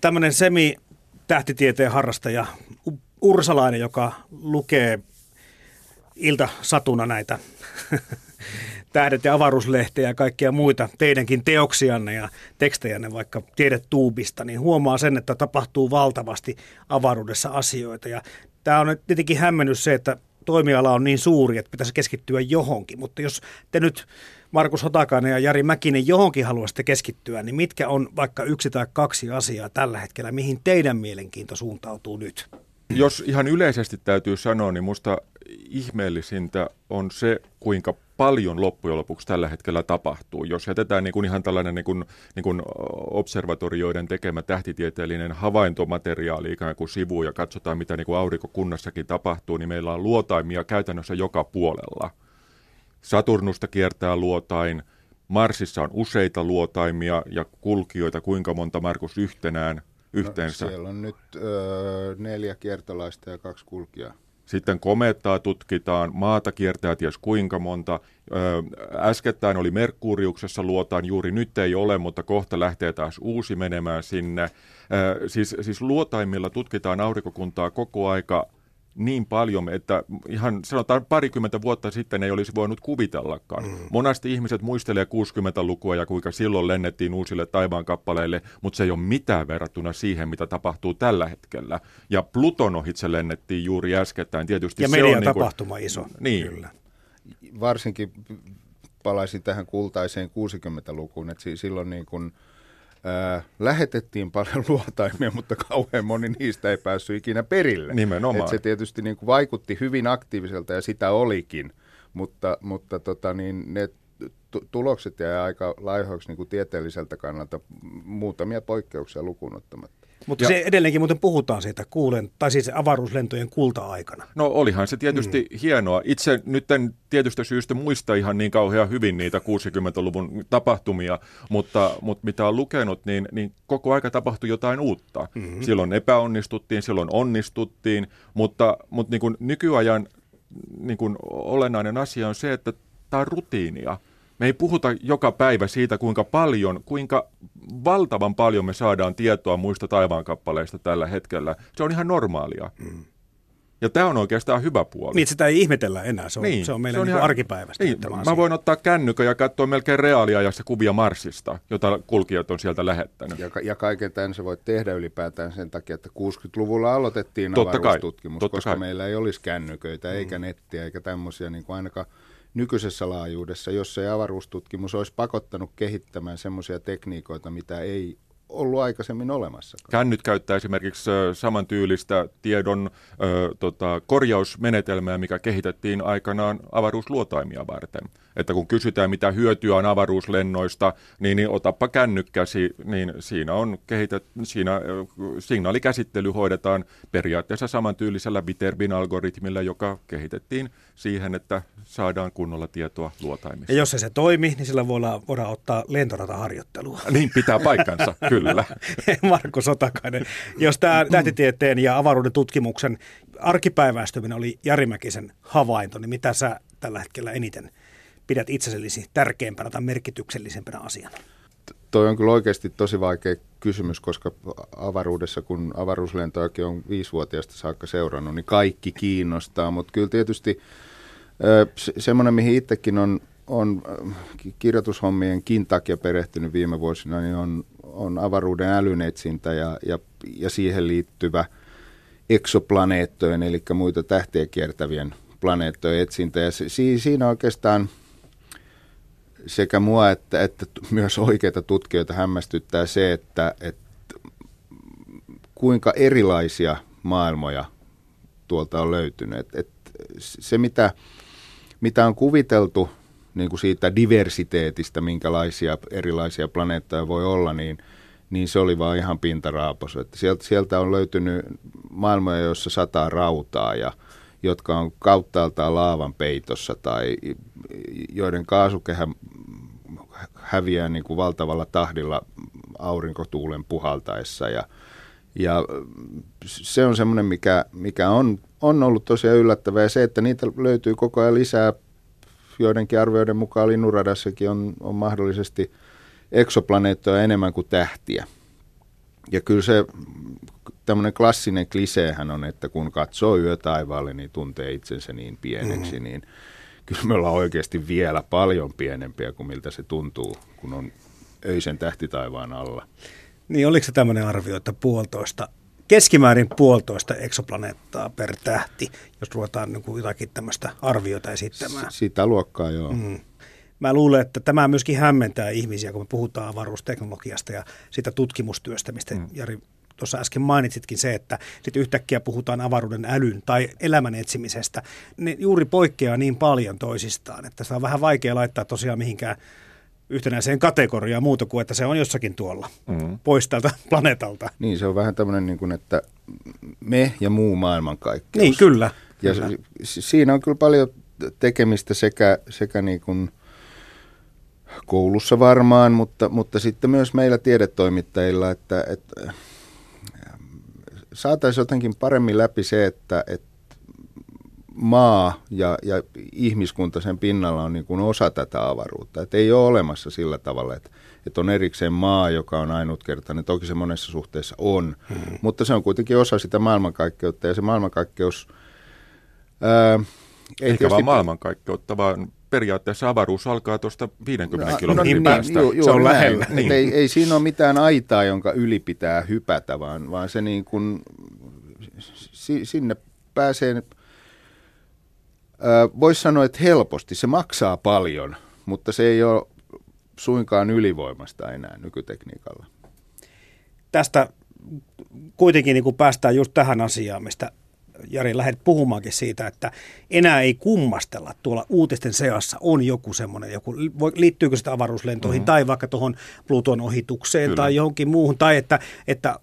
tämmöinen semi-tähtitieteen harrastaja Ursalainen, joka lukee ilta-satuna näitä tähdet ja avaruuslehteä ja kaikkia muita teidänkin teoksianne ja tekstejänne vaikka tiedetuubista, niin huomaa sen, että tapahtuu valtavasti avaruudessa asioita. Ja tämä on tietenkin hämmennys se, että toimiala on niin suuri, että pitäisi keskittyä johonkin. Mutta jos te nyt Markus Hotakainen ja Jari Mäkinen johonkin haluaisitte keskittyä, niin mitkä on vaikka yksi tai kaksi asiaa tällä hetkellä, mihin teidän mielenkiinto suuntautuu nyt? Jos ihan yleisesti täytyy sanoa, niin musta ihmeellisintä on se, kuinka paljon loppujen lopuksi tällä hetkellä tapahtuu. Jos jätetään niin kuin ihan tällainen niin kuin, niin kuin observatorioiden tekemä tähtitieteellinen havaintomateriaali ikään kuin sivuun ja katsotaan, mitä niin kuin aurinkokunnassakin tapahtuu, niin meillä on luotaimia käytännössä joka puolella. Saturnusta kiertää luotain, Marsissa on useita luotaimia ja kulkijoita, kuinka monta Markus yhtenään yhteensä? No, siellä on nyt öö, neljä kiertolaista ja kaksi kulkijaa. Sitten komeettaa tutkitaan, maata kiertää ties kuinka monta. Äskettäin oli Merkuriuksessa luotaan, juuri nyt ei ole, mutta kohta lähtee taas uusi menemään sinne. Siis, siis luotaimilla tutkitaan aurinkokuntaa koko aika niin paljon, että ihan sanotaan parikymmentä vuotta sitten ei olisi voinut kuvitellakaan. Mm. Monasti ihmiset muistelee 60-lukua ja kuinka silloin lennettiin uusille taivaankappaleille, mutta se ei ole mitään verrattuna siihen, mitä tapahtuu tällä hetkellä. Ja Pluton ohitse lennettiin juuri äskettäin. Tietysti ja se on tapahtuma niin kuin, iso. Niin. Kyllä. Varsinkin palaisin tähän kultaiseen 60-lukuun, että silloin niin kuin – Ää, lähetettiin paljon luotaimia, mutta kauhean moni niistä ei päässyt ikinä perille. Nimenomaan. Et se tietysti niin kuin vaikutti hyvin aktiiviselta ja sitä olikin, mutta, mutta tota niin, ne t- tulokset jäi aika laihoiksi niin kuin tieteelliseltä kannalta, muutamia poikkeuksia lukuun ottamatta. Mutta ja, se edelleenkin muuten puhutaan siitä kuulen, tai siis avaruuslentojen kulta-aikana. No olihan se tietysti mm. hienoa. Itse nyt en tietystä syystä muista ihan niin kauhean hyvin niitä 60-luvun tapahtumia, mutta, mutta mitä on lukenut, niin, niin koko aika tapahtui jotain uutta. Mm-hmm. Silloin epäonnistuttiin, silloin onnistuttiin, mutta, mutta niin kuin nykyajan niin kuin olennainen asia on se, että tämä on rutiinia. Me ei puhuta joka päivä siitä, kuinka paljon, kuinka valtavan paljon me saadaan tietoa muista taivaankappaleista tällä hetkellä. Se on ihan normaalia. Mm. Ja tämä on oikeastaan hyvä puoli. Niin, sitä ei ihmetellä enää. Se on, niin, se on meillä se on niin ihan, arkipäivästä. Niin, mä voin ottaa kännykön ja katsoa melkein reaaliajassa kuvia Marsista, jota kulkijat on sieltä lähettänyt. Ja, ja kaiken tämän se voi tehdä ylipäätään sen takia, että 60-luvulla aloitettiin totta avaruustutkimus, kai, totta koska kai. meillä ei olisi kännyköitä, eikä mm. nettiä, eikä tämmöisiä niin kuin ainakaan nykyisessä laajuudessa, jos ei avaruustutkimus olisi pakottanut kehittämään semmoisia tekniikoita, mitä ei ollut aikaisemmin olemassa. Kännyt käyttää esimerkiksi samantyylistä tiedon ö, tota, korjausmenetelmää, mikä kehitettiin aikanaan avaruusluotaimia varten. Että kun kysytään, mitä hyötyä on avaruuslennoista, niin, niin otappa kännykkäsi, niin siinä on kehitet, siinä signaalikäsittely hoidetaan periaatteessa samantyylisellä Viterbin algoritmilla, joka kehitettiin siihen, että saadaan kunnolla tietoa luotaimista. Ja jos se, se toimi, niin sillä voidaan, voidaan ottaa lentorataharjoittelua. Niin, pitää paikkansa, kyllä. Marko Sotakainen, jos tämä tähtitieteen ja avaruuden tutkimuksen arkipäiväistyminen oli Jari Mäkisen havainto, niin mitä sä tällä hetkellä eniten pidät itsellesi tärkeimpänä tai merkityksellisempänä asiana? Toi on kyllä oikeasti tosi vaikea kysymys, koska avaruudessa, kun avaruuslentoakin on viisivuotiaasta saakka seurannut, niin kaikki kiinnostaa. Mutta kyllä tietysti se, semmoinen, mihin itsekin on, on kirjoitushommienkin takia perehtynyt viime vuosina, niin on, on avaruuden älynetsintä ja, ja, ja siihen liittyvä eksoplaneettojen, eli muita tähtiä kiertävien planeettojen etsintä. Ja se, siinä oikeastaan – sekä mua että, että myös oikeita tutkijoita hämmästyttää se, että, että kuinka erilaisia maailmoja tuolta on löytynyt. Et, et se, mitä, mitä on kuviteltu niin kuin siitä diversiteetistä, minkälaisia erilaisia planeettoja voi olla, niin, niin se oli vaan ihan pintaraapos. Sieltä, sieltä on löytynyt maailmoja, joissa sataa rautaa ja jotka on kauttaaltaan laavan peitossa tai joiden kaasukehä häviää niin kuin valtavalla tahdilla aurinkotuulen puhaltaessa ja, ja se on semmoinen, mikä, mikä on, on ollut tosiaan yllättävää ja se, että niitä löytyy koko ajan lisää, joidenkin arvioiden mukaan linnuradassakin on, on mahdollisesti eksoplaneettoja enemmän kuin tähtiä. ja kyllä se tämmöinen klassinen kliseehän on, että kun katsoo yötaivaalle, niin tuntee itsensä niin pieneksi, mm. niin kyllä me ollaan oikeasti vielä paljon pienempiä kuin miltä se tuntuu, kun on öisen tähtitaivaan alla. Niin oliko se tämmöinen arvio, että puolitoista, keskimäärin puolitoista eksoplaneettaa per tähti, jos ruvetaan niin kuin jotakin tämmöistä arviota esittämään? S- sitä luokkaa, joo. Mm. Mä luulen, että tämä myöskin hämmentää ihmisiä, kun me puhutaan avaruusteknologiasta ja sitä tutkimustyöstä, mistä mm. Jari tuossa äsken mainitsitkin se, että sitten yhtäkkiä puhutaan avaruuden älyn tai elämän etsimisestä. Ne juuri poikkeaa niin paljon toisistaan, että se on vähän vaikea laittaa tosiaan mihinkään yhtenäiseen kategoriaan muuta kuin, että se on jossakin tuolla, mm. pois tältä planeetalta. Niin, se on vähän tämmöinen, niin kuin, että me ja muu maailmankaikkeus. Niin, kyllä. Ja kyllä. siinä on kyllä paljon tekemistä sekä, sekä niin kuin koulussa varmaan, mutta, mutta sitten myös meillä tiedetoimittajilla, että, että saataisiin jotenkin paremmin läpi se, että, että maa ja, ja ihmiskunta sen pinnalla on niin kuin osa tätä avaruutta. Että ei ole olemassa sillä tavalla, että, että on erikseen maa, joka on ainutkertainen. Toki se monessa suhteessa on, hmm. mutta se on kuitenkin osa sitä maailmankaikkeutta ja se maailmankaikkeus... Ää, ei Eikä vaan maailmankaikkeutta, vaan periaatteessa avaruus alkaa tuosta 50 no, kilometrin no, niin, päästä. Niin, ju, se on näin. lähellä. Niin. Ei, ei siinä ole mitään aitaa, jonka yli pitää hypätä, vaan, vaan se niin kuin, si, sinne pääsee, voisi sanoa, että helposti. Se maksaa paljon, mutta se ei ole suinkaan ylivoimasta enää nykytekniikalla. Tästä kuitenkin niin kuin päästään just tähän asiaan, mistä Jari lähdet puhumaankin siitä, että enää ei kummastella tuolla uutisten seassa on joku semmoinen, joku, liittyykö sitä avaruuslentoihin mm-hmm. tai vaikka tuohon Pluton ohitukseen Kyllä. tai johonkin muuhun, tai että, että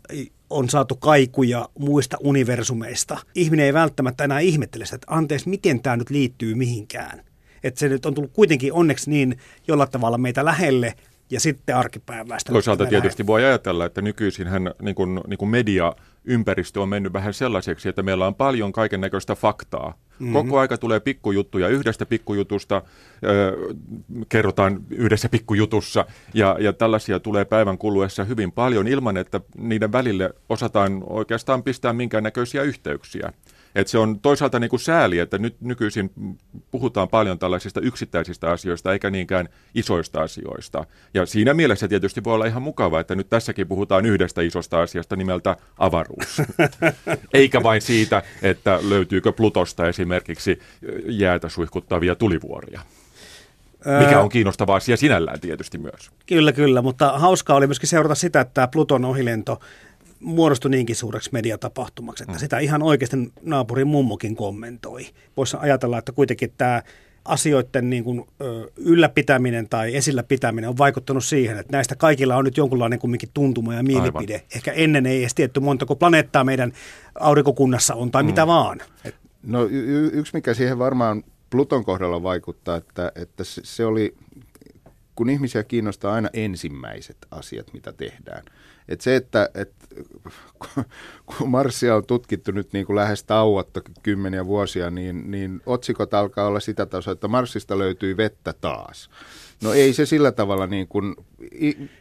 on saatu kaikuja muista universumeista. Ihminen ei välttämättä enää ihmettele sitä, että anteeksi, miten tämä nyt liittyy mihinkään. Että se nyt on tullut kuitenkin onneksi niin jollain tavalla meitä lähelle, ja sitten arkipäiväistä. Toisaalta tietysti voi ajatella, että nykyisinhän niin kuin, niin kuin media ympäristö on mennyt vähän sellaiseksi, että meillä on paljon kaiken näköistä faktaa. Mm-hmm. Koko aika tulee pikkujuttuja. Yhdestä pikkujutusta ö, kerrotaan yhdessä pikkujutussa ja, ja tällaisia tulee päivän kuluessa hyvin paljon ilman, että niiden välille osataan oikeastaan pistää minkäännäköisiä yhteyksiä. Et se on toisaalta niin kuin sääli, että nyt nykyisin puhutaan paljon tällaisista yksittäisistä asioista eikä niinkään isoista asioista. Ja siinä mielessä tietysti voi olla ihan mukava, että nyt tässäkin puhutaan yhdestä isosta asiasta nimeltä avaruus. eikä vain siitä, että löytyykö Plutosta esimerkiksi jäätä suihkuttavia tulivuoria. Mikä on kiinnostava asia sinällään tietysti myös. Kyllä, kyllä, mutta hauskaa oli myöskin seurata sitä, että tämä Pluton ohilento muodostui niinkin suureksi mediatapahtumaksi, että mm. sitä ihan oikeasti naapurin mummokin kommentoi. Voisi ajatella, että kuitenkin tämä asioiden niin kuin, ö, ylläpitäminen tai esillä pitäminen on vaikuttanut siihen, että näistä kaikilla on nyt jonkunlainen kumminkin tuntuma ja mielipide. Aivan. Ehkä ennen ei edes tietty montako planeettaa meidän aurinkokunnassa on tai mm. mitä vaan. Et... No y- yksi mikä siihen varmaan Pluton kohdalla vaikuttaa, että, että se oli, kun ihmisiä kiinnostaa aina ensimmäiset asiat, mitä tehdään – et se, että et, kun Marsia on tutkittu nyt niin kuin lähes tauotta kymmeniä vuosia, niin, niin otsikot alkaa olla sitä tasoa, että Marsista löytyy vettä taas. No ei se sillä tavalla, niin kuin,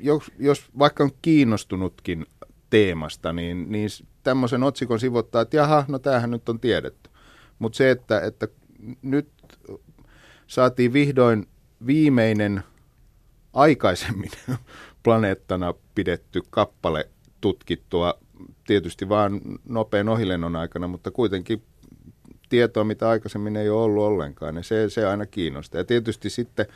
jos, jos vaikka on kiinnostunutkin teemasta, niin, niin tämmöisen otsikon sivuttaa, että jaha, no tämähän nyt on tiedetty. Mutta se, että, että nyt saatiin vihdoin viimeinen aikaisemmin planeettana pidetty kappale tutkittua tietysti vain nopean ohilennon aikana, mutta kuitenkin tietoa, mitä aikaisemmin ei ole ollut ollenkaan, ja se, se aina kiinnostaa. Ja tietysti sitten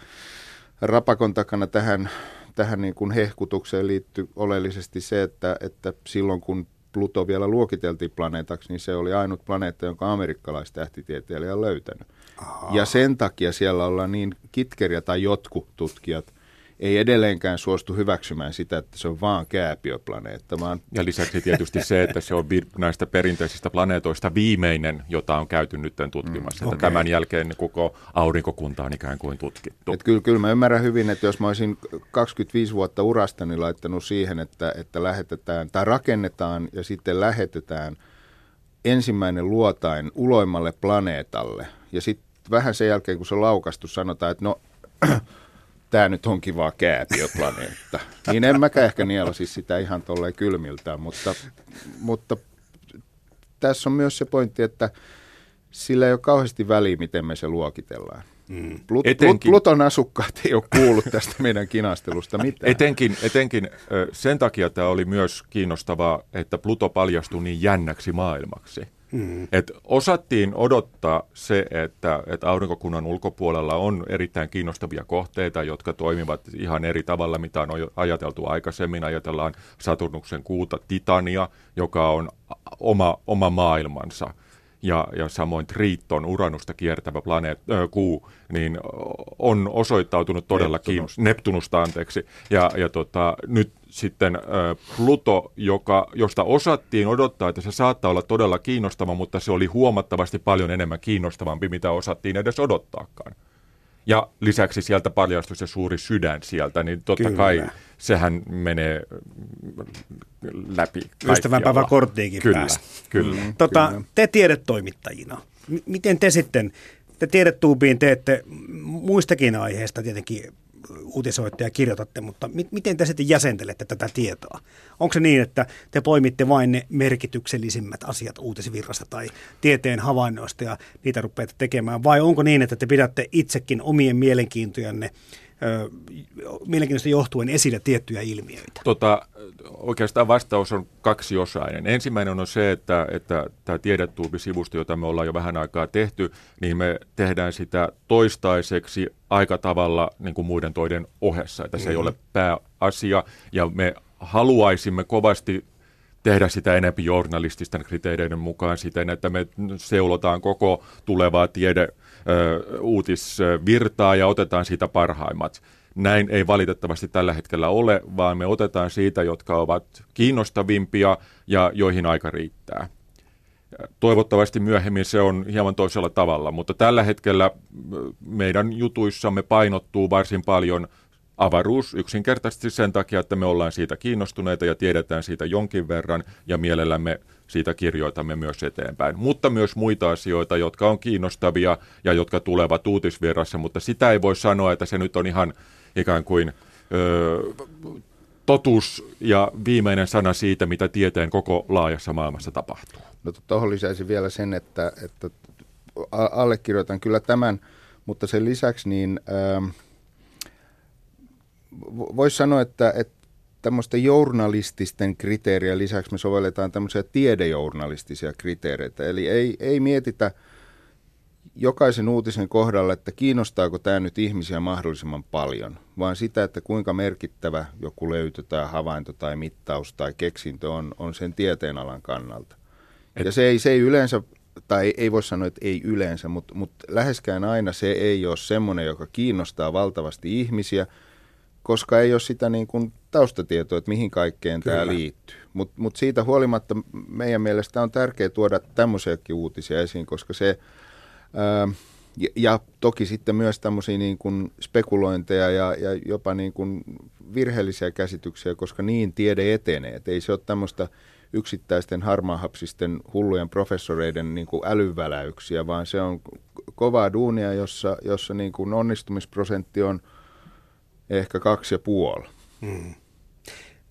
rapakon takana tähän, tähän niin kuin hehkutukseen liittyy oleellisesti se, että, että silloin kun Pluto vielä luokiteltiin planeetaksi, niin se oli ainut planeetta, jonka amerikkalaistähtitieteilijä on löytänyt. Aha. Ja sen takia siellä ollaan niin kitkeriä tai jotkut tutkijat ei edelleenkään suostu hyväksymään sitä, että se on vaan kääpiöplaneetta. Vaan... Ja lisäksi tietysti se, että se on näistä perinteisistä planeetoista viimeinen, jota on käyty nyt tutkimassa. Mm, okay. Tämän jälkeen koko aurinkokunta on ikään kuin tutkittu. Et kyllä, kyllä mä ymmärrän hyvin, että jos mä olisin 25 vuotta urastani laittanut siihen, että, että lähetetään tai rakennetaan ja sitten lähetetään ensimmäinen luotain uloimmalle planeetalle ja sitten vähän sen jälkeen, kun se on laukastu, sanotaan, että no tämä nyt onkin vaan kääpiöplaneetta. niin en mäkään ehkä nielasi sitä ihan tolleen kylmiltään, mutta, mutta tässä on myös se pointti, että sillä ei ole kauheasti väliä, miten me se luokitellaan. Mm. Plut, etenkin, Pluton asukkaat ei ole kuullut tästä meidän kinastelusta mitään. Etenkin, etenkin sen takia tämä oli myös kiinnostavaa, että Pluto paljastui niin jännäksi maailmaksi. Mm. Et osattiin odottaa se, että, että aurinkokunnan ulkopuolella on erittäin kiinnostavia kohteita, jotka toimivat ihan eri tavalla, mitä on ajateltu aikaisemmin. Ajatellaan Saturnuksen kuuta Titania, joka on oma, oma maailmansa – ja, ja samoin Triton, Uranusta kiertävä planeet, ö, kuu, niin on osoittautunut todellakin, Neptunus. Neptunusta anteeksi, ja, ja tota, nyt sitten ö, Pluto, joka, josta osattiin odottaa, että se saattaa olla todella kiinnostava, mutta se oli huomattavasti paljon enemmän kiinnostavampi, mitä osattiin edes odottaakaan. Ja lisäksi sieltä paljastui se suuri sydän sieltä, niin totta Kyllä. kai sehän menee läpi Ystävänpäivä korttiinkin kyllä. Kyllä, mm, tota, kyllä. Te tiedetoimittajina, m- miten te sitten, te tiedetuubiin teette muistakin aiheista tietenkin uutisoitte ja kirjoitatte, mutta mi- miten te sitten jäsentelette tätä tietoa? Onko se niin, että te poimitte vain ne merkityksellisimmät asiat uutisvirrasta tai tieteen havainnoista ja niitä rupeatte tekemään, vai onko niin, että te pidätte itsekin omien mielenkiintojanne mielenkiintoista johtuen esille tiettyjä ilmiöitä? Tota, oikeastaan vastaus on kaksiosainen. Ensimmäinen on se, että, että tämä tiedetuubi-sivusto, jota me ollaan jo vähän aikaa tehty, niin me tehdään sitä toistaiseksi aika tavalla niin kuin muiden toiden ohessa, että se mm-hmm. ei ole pääasia, ja me haluaisimme kovasti tehdä sitä enempi journalististen kriteereiden mukaan siten, että me seulotaan koko tulevaa tiede uutisvirtaa ja otetaan siitä parhaimmat. Näin ei valitettavasti tällä hetkellä ole, vaan me otetaan siitä, jotka ovat kiinnostavimpia ja joihin aika riittää. Toivottavasti myöhemmin se on hieman toisella tavalla, mutta tällä hetkellä meidän jutuissamme painottuu varsin paljon avaruus yksinkertaisesti sen takia, että me ollaan siitä kiinnostuneita ja tiedetään siitä jonkin verran ja mielellämme siitä kirjoitamme myös eteenpäin. Mutta myös muita asioita, jotka on kiinnostavia ja jotka tulevat uutisvirrassa, mutta sitä ei voi sanoa, että se nyt on ihan ikään kuin ö, totuus ja viimeinen sana siitä, mitä tieteen koko laajassa maailmassa tapahtuu. No tuohon lisäisin vielä sen, että, että allekirjoitan kyllä tämän, mutta sen lisäksi niin... Ö, voisi sanoa, että, että tämmöisten journalististen kriteerien lisäksi me sovelletaan tämmöisiä tiedejournalistisia kriteereitä. Eli ei, ei mietitä jokaisen uutisen kohdalla, että kiinnostaako tämä nyt ihmisiä mahdollisimman paljon, vaan sitä, että kuinka merkittävä joku löytö tai havainto tai mittaus tai keksintö on, on sen tieteenalan kannalta. Et... Ja se ei, se ei yleensä, tai ei voi sanoa, että ei yleensä, mutta, mutta läheskään aina se ei ole semmoinen, joka kiinnostaa valtavasti ihmisiä – koska ei ole sitä niin kuin taustatietoa, että mihin kaikkeen Kyllä. tämä liittyy. Mutta mut siitä huolimatta meidän mielestä on tärkeää tuoda tämmöisiäkin uutisia esiin, koska se, ää, ja, ja toki sitten myös tämmöisiä niin kuin spekulointeja ja, ja jopa niin kuin virheellisiä käsityksiä, koska niin tiede etenee. Et ei se ole tämmöistä yksittäisten harmaahapsisten hullujen professoreiden niin kuin älyväläyksiä, vaan se on kovaa duunia, jossa, jossa niin kuin onnistumisprosentti on – ehkä kaksi ja puoli. Hmm.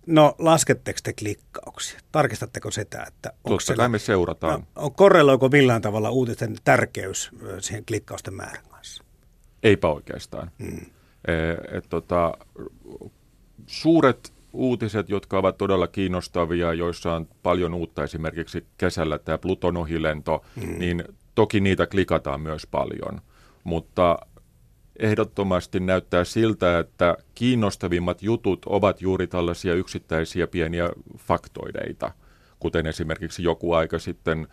No lasketteko te klikkauksia? Tarkistatteko sitä, että onko Totta kai me seurataan. No, korreloiko millään tavalla uutisten tärkeys siihen klikkausten määrän kanssa? Eipä oikeastaan. Hmm. E, et, tota, suuret uutiset, jotka ovat todella kiinnostavia, joissa on paljon uutta, esimerkiksi kesällä tämä Pluton ohilento, hmm. niin toki niitä klikataan myös paljon. Mutta ehdottomasti näyttää siltä, että kiinnostavimmat jutut ovat juuri tällaisia yksittäisiä pieniä faktoideita – kuten esimerkiksi joku aika sitten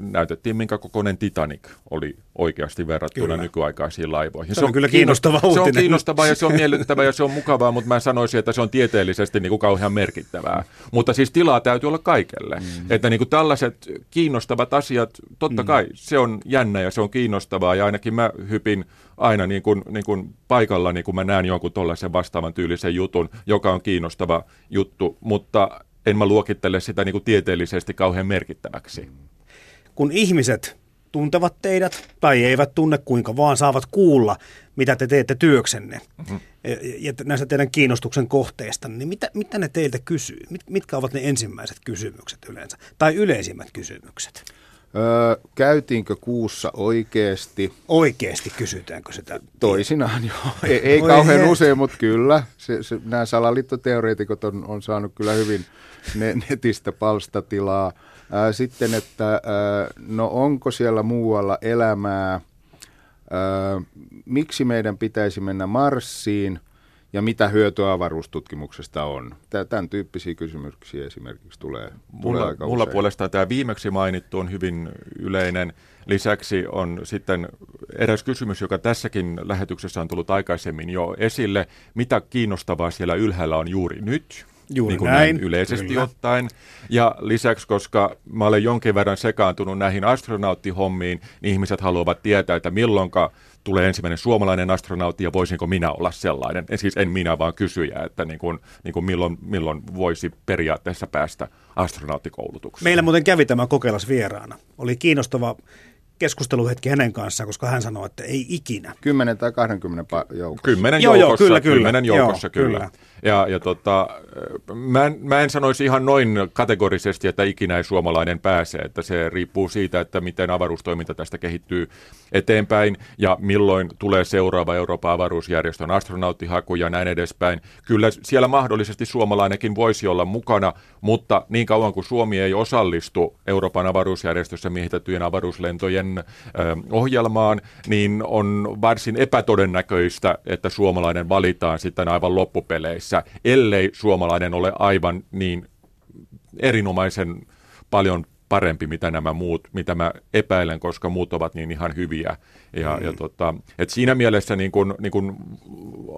näytettiin, minkä kokoinen Titanic oli oikeasti verrattuna kyllä. nykyaikaisiin laivoihin. Se on, se on kyllä kiinnostava uutinen. Se on kiinnostavaa ja se on miellyttävää ja se on mukavaa, mutta mä sanoisin, että se on tieteellisesti niin kuin kauhean merkittävää. Mutta siis tilaa täytyy olla kaikelle. Mm. Että niin kuin tällaiset kiinnostavat asiat, totta mm. kai se on jännä ja se on kiinnostavaa ja ainakin mä hypin aina niin kuin, niin kuin paikalla, niin kun mä näen jonkun tuollaisen vastaavan tyylisen jutun, joka on kiinnostava juttu, mutta en mä luokittele sitä niin kuin tieteellisesti kauhean merkittäväksi. Kun ihmiset tuntevat teidät tai eivät tunne, kuinka vaan saavat kuulla, mitä te teette työksenne mm-hmm. ja näistä teidän kiinnostuksen kohteista, niin mitä, mitä ne teiltä kysyy? Mit, mitkä ovat ne ensimmäiset kysymykset yleensä tai yleisimmät kysymykset? Öö, käytiinkö kuussa oikeasti? Oikeasti kysytäänkö sitä? Toisinaan joo. Ei, ei kauhean he. usein, mutta kyllä. Se, se, nämä salaliittoteoreetikot on, on saanut kyllä hyvin ne, netistä palstatilaa. Ää, sitten, että ää, no onko siellä muualla elämää? Ää, miksi meidän pitäisi mennä Marsiin? Ja mitä hyötyä avaruustutkimuksesta on? Tämän tyyppisiä kysymyksiä esimerkiksi tulee, mulla, tulee aika Mulla usein. puolestaan tämä viimeksi mainittu on hyvin yleinen. Lisäksi on sitten eräs kysymys, joka tässäkin lähetyksessä on tullut aikaisemmin jo esille. Mitä kiinnostavaa siellä ylhäällä on juuri nyt? Juuri niin kuin näin. näin yleisesti Kyllä. ottaen. Ja lisäksi, koska mä olen jonkin verran sekaantunut näihin astronauttihommiin, niin ihmiset haluavat tietää, että milloinka tulee ensimmäinen suomalainen astronautti ja voisinko minä olla sellainen. En siis en minä, vaan kysyjä, että niin kuin, niin kuin milloin, milloin voisi periaatteessa päästä astronauttikoulutukseen. Meillä muuten kävi tämä kokeilas vieraana. Oli kiinnostava keskusteluhetki hänen kanssaan, koska hän sanoi, että ei ikinä. 10 tai 20 joukossa. Kymmenen joo, joukossa, joo, kyllä, kyllä. Kymmenen joukossa, joo, kyllä. kyllä. Ja, ja tota, mä, en, mä en sanoisi ihan noin kategorisesti, että ikinä ei suomalainen pääse, että se riippuu siitä, että miten avaruustoiminta tästä kehittyy eteenpäin ja milloin tulee seuraava Euroopan avaruusjärjestön astronauttihaku ja näin edespäin. Kyllä siellä mahdollisesti suomalainenkin voisi olla mukana, mutta niin kauan kuin Suomi ei osallistu Euroopan avaruusjärjestössä miehitettyjen avaruuslentojen ö, ohjelmaan, niin on varsin epätodennäköistä, että suomalainen valitaan sitten aivan loppupeleissä ellei suomalainen ole aivan niin erinomaisen paljon parempi, mitä nämä muut, mitä mä epäilen, koska muut ovat niin ihan hyviä. Ja, mm. ja tota, et siinä mielessä niin kun, niin kun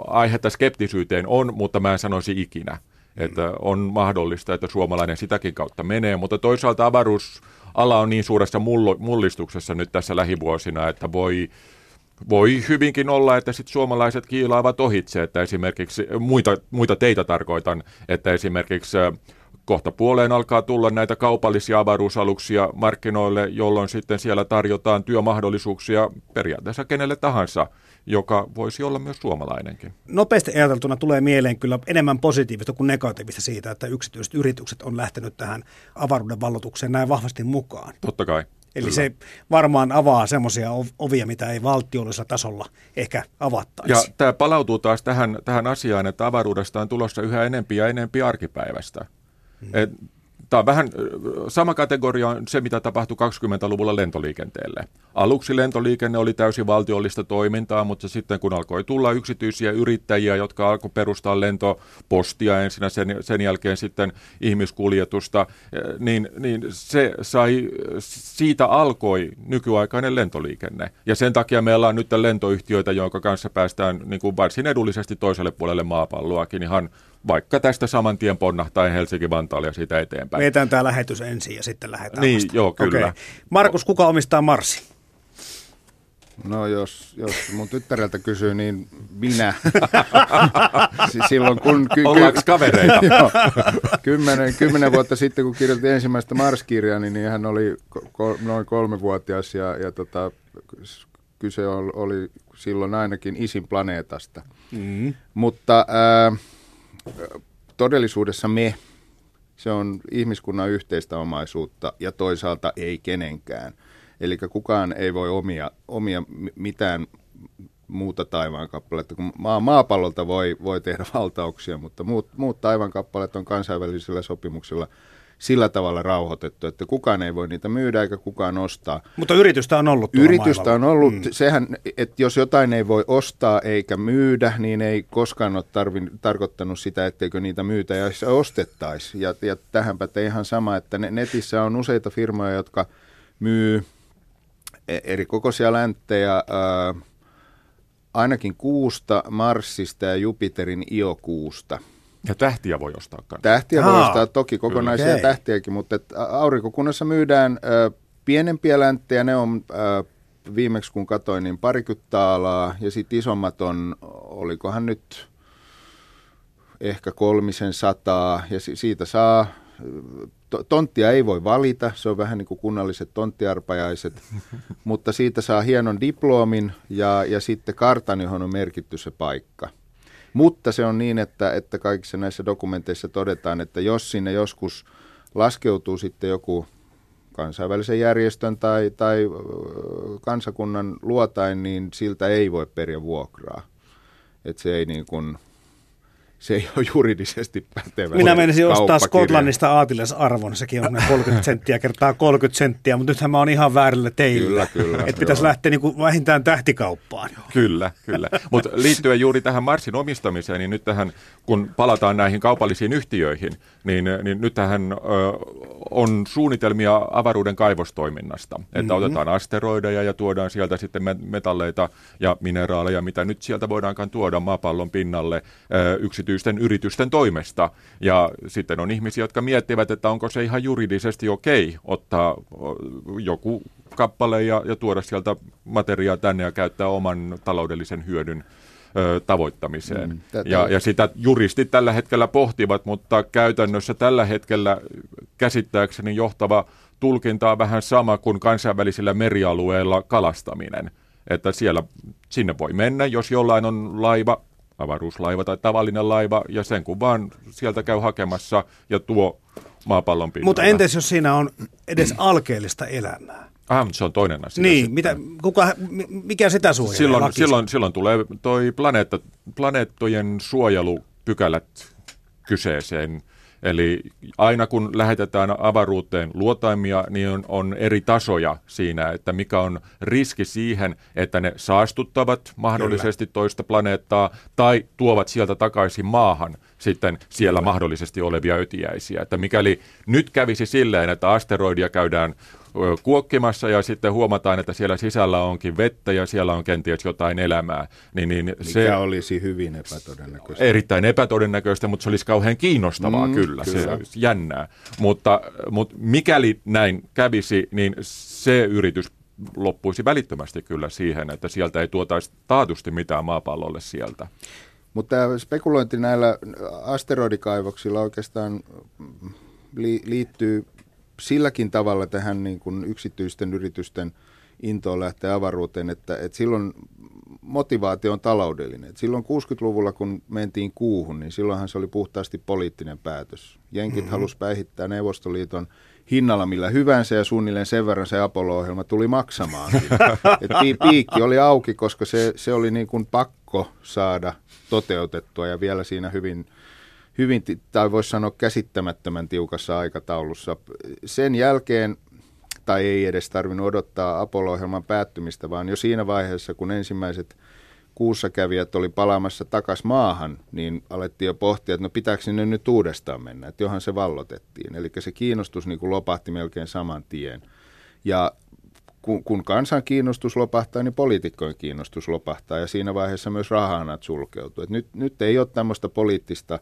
aihetta skeptisyyteen on, mutta mä en sanoisi ikinä. Että on mahdollista, että suomalainen sitäkin kautta menee, mutta toisaalta avaruusala on niin suuressa mullistuksessa nyt tässä lähivuosina, että voi voi hyvinkin olla, että sit suomalaiset kiilaavat ohitse, että esimerkiksi muita, muita teitä tarkoitan, että esimerkiksi kohta puoleen alkaa tulla näitä kaupallisia avaruusaluksia markkinoille, jolloin sitten siellä tarjotaan työmahdollisuuksia periaatteessa kenelle tahansa, joka voisi olla myös suomalainenkin. Nopeasti ajateltuna tulee mieleen kyllä enemmän positiivista kuin negatiivista siitä, että yksityiset yritykset on lähtenyt tähän avaruuden vallotukseen näin vahvasti mukaan. Totta kai. Eli Kyllä. se varmaan avaa semmoisia ovia, mitä ei valtiollisella tasolla ehkä avattaisi. Ja tämä palautuu taas tähän, tähän asiaan, että avaruudesta on tulossa yhä enempi ja enempi arkipäivästä. Hmm. Et Tämä on vähän sama kategoria on se, mitä tapahtui 20-luvulla lentoliikenteelle. Aluksi lentoliikenne oli täysin valtiollista toimintaa, mutta sitten kun alkoi tulla yksityisiä yrittäjiä, jotka alkoi perustaa lentopostia ensin sen, sen jälkeen sitten ihmiskuljetusta, niin, niin se sai, siitä alkoi nykyaikainen lentoliikenne. Ja sen takia meillä on nyt lentoyhtiöitä, jonka kanssa päästään niin kuin varsin edullisesti toiselle puolelle maapalloakin ihan vaikka tästä saman tien ponnahtaen Helsinki-Vantaalle ja siitä eteenpäin. Meetään tämä lähetys ensin ja sitten lähdetään Niin, vasta. joo, kyllä. Okay. Markus, kuka omistaa Marsi? No jos, jos mun tyttäreltä kysyy, niin minä. Silloin kun... Ky- Ollaanko kavereita? joo, kymmenen, kymmenen vuotta sitten, kun kirjoitin ensimmäistä Mars-kirjaa, niin, niin hän oli ko- noin kolmevuotias ja, ja tota, kyse oli silloin ainakin isin planeetasta. Mm. Mutta... Äh, todellisuudessa me, se on ihmiskunnan yhteistä omaisuutta ja toisaalta ei kenenkään. Eli kukaan ei voi omia, omia mitään muuta taivaankappaletta. Kun maa, maapallolta voi, voi tehdä valtauksia, mutta muut, muut taivaankappaleet on kansainvälisillä sopimuksilla – sillä tavalla rauhoitettu, että kukaan ei voi niitä myydä eikä kukaan ostaa. Mutta yritystä on ollut Yritystä on ollut. Mm. Sehän, että jos jotain ei voi ostaa eikä myydä, niin ei koskaan ole tarvin, tarkoittanut sitä, etteikö niitä myytä ja ostettaisi. Ja, ja tähän pätee ihan sama, että netissä on useita firmoja, jotka myy e, eri kokoisia länttejä, ää, ainakin kuusta, Marsista ja Jupiterin iokuusta – ja tähtiä voi ostaa kanssa. Tähtiä Aa, voi ostaa toki kokonaisia okay. tähtiäkin, mutta et aurinkokunnassa myydään ö, pienempiä länttejä, ne on ö, viimeksi kun katsoin, niin parikymmentä alaa, ja sitten isommat on, olikohan nyt ehkä kolmisen sataa, ja si- siitä saa tonttia ei voi valita, se on vähän niin kuin kunnalliset tonttiarpajaiset, mutta siitä saa hienon diplomin ja, ja sitten kartan, johon on merkitty se paikka. Mutta se on niin, että, että kaikissa näissä dokumenteissa todetaan, että jos sinne joskus laskeutuu sitten joku kansainvälisen järjestön tai, tai kansakunnan luotain, niin siltä ei voi periä vuokraa. Että se ei niin kuin, se ei ole juridisesti pätevä. Minä menisin ostaa Skotlannista aatilasarvon, sekin on 30 senttiä kertaa 30 senttiä, mutta nythän mä oon ihan väärillä teillä. Kyllä, kyllä. Että pitäisi lähteä niin kuin vähintään tähtikauppaan. Kyllä, kyllä. Mutta liittyen juuri tähän Marsin omistamiseen, niin nyt tähän, kun palataan näihin kaupallisiin yhtiöihin, niin, niin nyt tähän ö, on suunnitelmia avaruuden kaivostoiminnasta. Että mm-hmm. otetaan asteroideja ja tuodaan sieltä sitten metalleita ja mineraaleja, mitä nyt sieltä voidaankaan tuoda maapallon pinnalle ö, yksityisten yritysten toimesta. Ja sitten on ihmisiä, jotka miettivät, että onko se ihan juridisesti okei ottaa joku kappale ja, ja tuoda sieltä materiaa tänne ja käyttää oman taloudellisen hyödyn ö, tavoittamiseen. Mm, ja, ja sitä juristit tällä hetkellä pohtivat, mutta käytännössä tällä hetkellä käsittääkseni johtava tulkinta on vähän sama kuin kansainvälisillä merialueilla kalastaminen. Että siellä, sinne voi mennä, jos jollain on laiva, avaruuslaiva tai tavallinen laiva, ja sen kun vaan sieltä käy hakemassa ja tuo maapallon pinnalle. Mutta entäs jos siinä on edes alkeellista elämää? Ah, se on toinen asia. Niin, mitä, kuka, mikä sitä suojelee? Silloin, silloin, silloin tulee toi planeetta, planeettojen suojelupykälät kyseeseen. Eli aina kun lähetetään avaruuteen luotaimia, niin on, on eri tasoja siinä, että mikä on riski siihen, että ne saastuttavat mahdollisesti Kyllä. toista planeettaa tai tuovat sieltä takaisin maahan sitten siellä Kyllä. mahdollisesti olevia ötiäisiä. Että mikäli nyt kävisi silleen, että asteroidia käydään kuokkimassa ja sitten huomataan, että siellä sisällä onkin vettä ja siellä on kenties jotain elämää. Niin, niin Mikä se olisi hyvin epätodennäköistä. Erittäin epätodennäköistä, mutta se olisi kauhean kiinnostavaa mm, kyllä, kyllä. se olisi jännää. Mutta, mutta mikäli näin kävisi, niin se yritys loppuisi välittömästi kyllä siihen, että sieltä ei tuotaisi taatusti mitään maapallolle sieltä. Mutta spekulointi näillä asteroidikaivoksilla oikeastaan liittyy silläkin tavalla tähän niin kuin yksityisten yritysten intoon lähteä avaruuteen, että, että silloin motivaatio on taloudellinen. Että silloin 60-luvulla, kun mentiin kuuhun, niin silloinhan se oli puhtaasti poliittinen päätös. Jenkit mm-hmm. halusi päihittää Neuvostoliiton hinnalla millä hyvänsä ja suunnilleen sen verran se Apollo-ohjelma tuli maksamaan. Et piikki oli auki, koska se, se oli niin kuin pakko saada toteutettua ja vielä siinä hyvin – hyvin, tai voisi sanoa käsittämättömän tiukassa aikataulussa. Sen jälkeen, tai ei edes tarvinnut odottaa Apollo-ohjelman päättymistä, vaan jo siinä vaiheessa, kun ensimmäiset kuussa kävijät oli palaamassa takas maahan, niin alettiin jo pohtia, että no pitääkö sinne nyt uudestaan mennä, että johan se vallotettiin. Eli se kiinnostus niin kuin lopahti melkein saman tien. Ja kun, kun kansan kiinnostus lopahtaa, niin poliitikkojen kiinnostus lopahtaa ja siinä vaiheessa myös rahanat sulkeutuu. Et nyt, nyt ei ole tämmöistä poliittista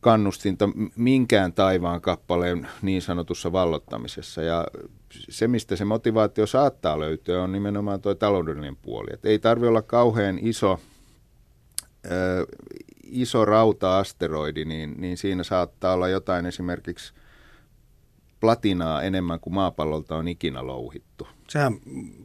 kannustinta minkään taivaan kappaleen niin sanotussa vallottamisessa. Ja se, mistä se motivaatio saattaa löytyä, on nimenomaan tuo taloudellinen puoli. Et ei tarvitse olla kauhean iso, ö, iso rauta-asteroidi, niin, niin siinä saattaa olla jotain esimerkiksi platinaa enemmän kuin maapallolta on ikinä louhittu. Sehän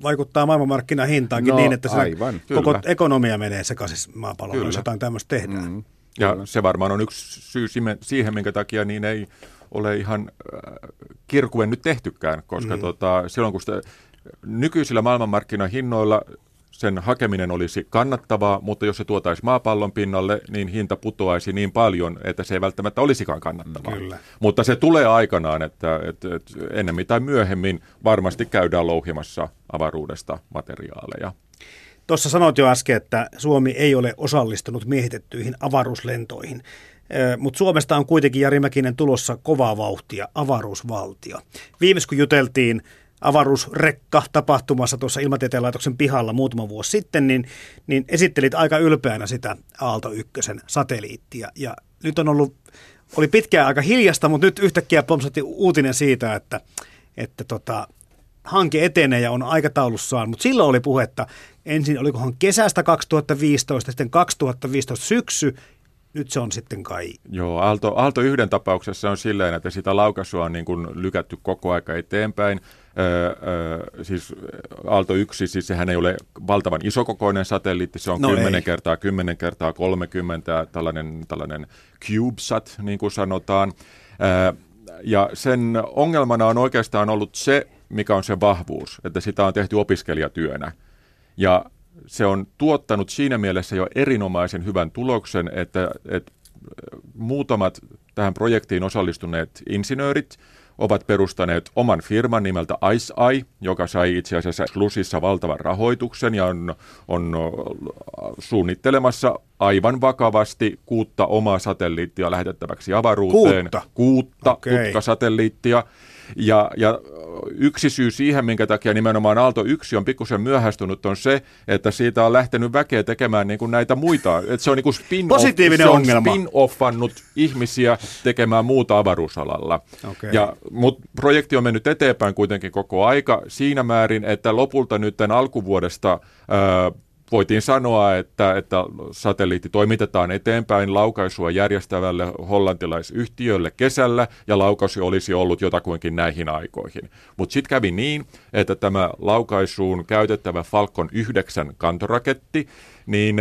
vaikuttaa maailmanmarkkinahintaankin no, niin, että se aivan, koko kyllä. ekonomia menee sekaisin maapallolla, jos jotain tämmöistä tehdään. Mm. Ja Kyllä. se varmaan on yksi syy siihen, minkä takia niin ei ole ihan äh, kirkuen nyt tehtykään, koska mm. tota, silloin kun sitä, nykyisillä maailmanmarkkinahinnoilla sen hakeminen olisi kannattavaa, mutta jos se tuotaisi maapallon pinnalle, niin hinta putoaisi niin paljon, että se ei välttämättä olisikaan kannattavaa. Kyllä. Mutta se tulee aikanaan, että, että, että ennemmin tai myöhemmin varmasti käydään louhimassa avaruudesta materiaaleja. Tuossa sanoit jo äsken, että Suomi ei ole osallistunut miehitettyihin avaruuslentoihin, mutta Suomesta on kuitenkin Jari Mäkinen tulossa kovaa vauhtia, avaruusvaltio. Viimeis kun juteltiin avaruusrekka tapahtumassa tuossa Ilmatieteen laitoksen pihalla muutama vuosi sitten, niin, niin esittelit aika ylpeänä sitä Aalto ykkösen satelliittia. Ja nyt on ollut, oli pitkään aika hiljasta, mutta nyt yhtäkkiä pomsatti uutinen siitä, että, että tota, hanke etenee ja on aikataulussaan, mutta silloin oli puhetta ensin, olikohan kesästä 2015, sitten 2015 syksy nyt se on sitten kai... Joo, Aalto, Aalto yhden tapauksessa on silleen, että sitä laukaisua on niin kuin lykätty koko aika eteenpäin. Öö, öö, siis Aalto 1, siis sehän ei ole valtavan isokokoinen satelliitti, se on no 10 ei. kertaa 10 kertaa 30, tällainen, tällainen CubeSat, niin kuin sanotaan. Öö, ja sen ongelmana on oikeastaan ollut se, mikä on se vahvuus, että sitä on tehty opiskelijatyönä. Ja se on tuottanut siinä mielessä jo erinomaisen hyvän tuloksen, että, että muutamat tähän projektiin osallistuneet insinöörit ovat perustaneet oman firman nimeltä Ice Eye, joka sai itse asiassa Slusissa valtavan rahoituksen ja on, on suunnittelemassa aivan vakavasti kuutta omaa satelliittia lähetettäväksi avaruuteen. Kuutta? Kuutta, okay. kuutta satelliittia. Ja, ja yksi syy siihen, minkä takia nimenomaan Aalto 1 on pikkusen myöhästynyt, on se, että siitä on lähtenyt väkeä tekemään niin kuin näitä muita. Että se on niin kuin spin Positiivinen se on ongelma. spin-offannut ihmisiä tekemään muuta avaruusalalla. Okay. Ja, mutta projekti on mennyt eteenpäin kuitenkin koko aika siinä määrin, että lopulta nyt alkuvuodesta ää, voitiin sanoa, että, että satelliitti toimitetaan eteenpäin laukaisua järjestävälle hollantilaisyhtiölle kesällä, ja laukaisu olisi ollut jotakuinkin näihin aikoihin. Mutta sitten kävi niin, että tämä laukaisuun käytettävä Falcon 9 kantoraketti, niin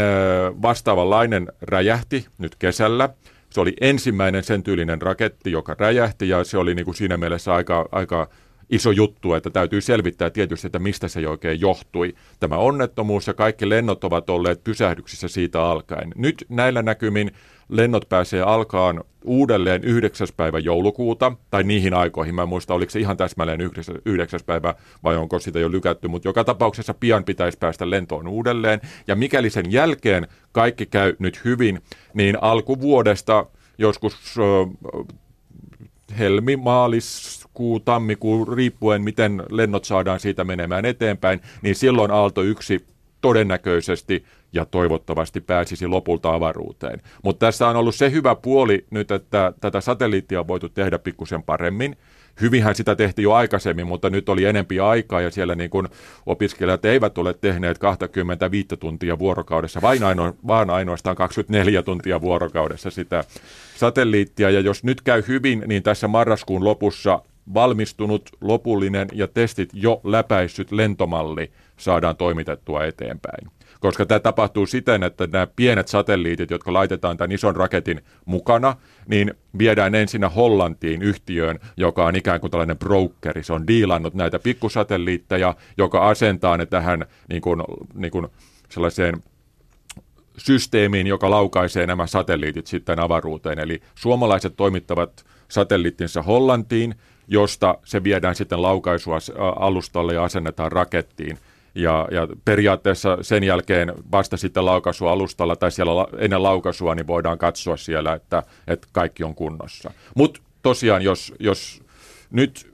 vastaavanlainen räjähti nyt kesällä. Se oli ensimmäinen sen tyylinen raketti, joka räjähti, ja se oli niin kuin siinä mielessä aika, aika iso juttu, että täytyy selvittää tietysti, että mistä se oikein johtui. Tämä onnettomuus ja kaikki lennot ovat olleet pysähdyksissä siitä alkaen. Nyt näillä näkymin lennot pääsee alkaan uudelleen 9. päivä joulukuuta, tai niihin aikoihin, mä en muista, oliko se ihan täsmälleen 9. päivä vai onko sitä jo lykätty, mutta joka tapauksessa pian pitäisi päästä lentoon uudelleen, ja mikäli sen jälkeen kaikki käy nyt hyvin, niin alkuvuodesta joskus helmi, maalis, marraskuu, tammikuu, riippuen miten lennot saadaan siitä menemään eteenpäin, niin silloin Aalto 1 todennäköisesti ja toivottavasti pääsisi lopulta avaruuteen. Mutta tässä on ollut se hyvä puoli nyt, että tätä satelliittia on voitu tehdä pikkusen paremmin. Hyvinhän sitä tehtiin jo aikaisemmin, mutta nyt oli enempi aikaa ja siellä niin kuin opiskelijat eivät ole tehneet 25 tuntia vuorokaudessa, vain aino, vaan ainoastaan 24 tuntia vuorokaudessa sitä satelliittia. Ja jos nyt käy hyvin, niin tässä marraskuun lopussa valmistunut lopullinen ja testit jo läpäissyt lentomalli saadaan toimitettua eteenpäin. Koska tämä tapahtuu siten, että nämä pienet satelliitit, jotka laitetaan tämän ison raketin mukana, niin viedään ensinnä Hollantiin yhtiöön, joka on ikään kuin tällainen brokeri. Se on diilannut näitä pikkusatelliitteja, joka asentaa ne tähän niin kuin, niin kuin sellaiseen systeemiin, joka laukaisee nämä satelliitit sitten avaruuteen. Eli suomalaiset toimittavat satelliittinsa Hollantiin, josta se viedään sitten laukaisua alustalle ja asennetaan rakettiin. Ja, ja periaatteessa sen jälkeen vasta sitten laukaisualustalla tai siellä ennen laukaisua niin voidaan katsoa siellä, että, että kaikki on kunnossa. Mutta tosiaan, jos, jos nyt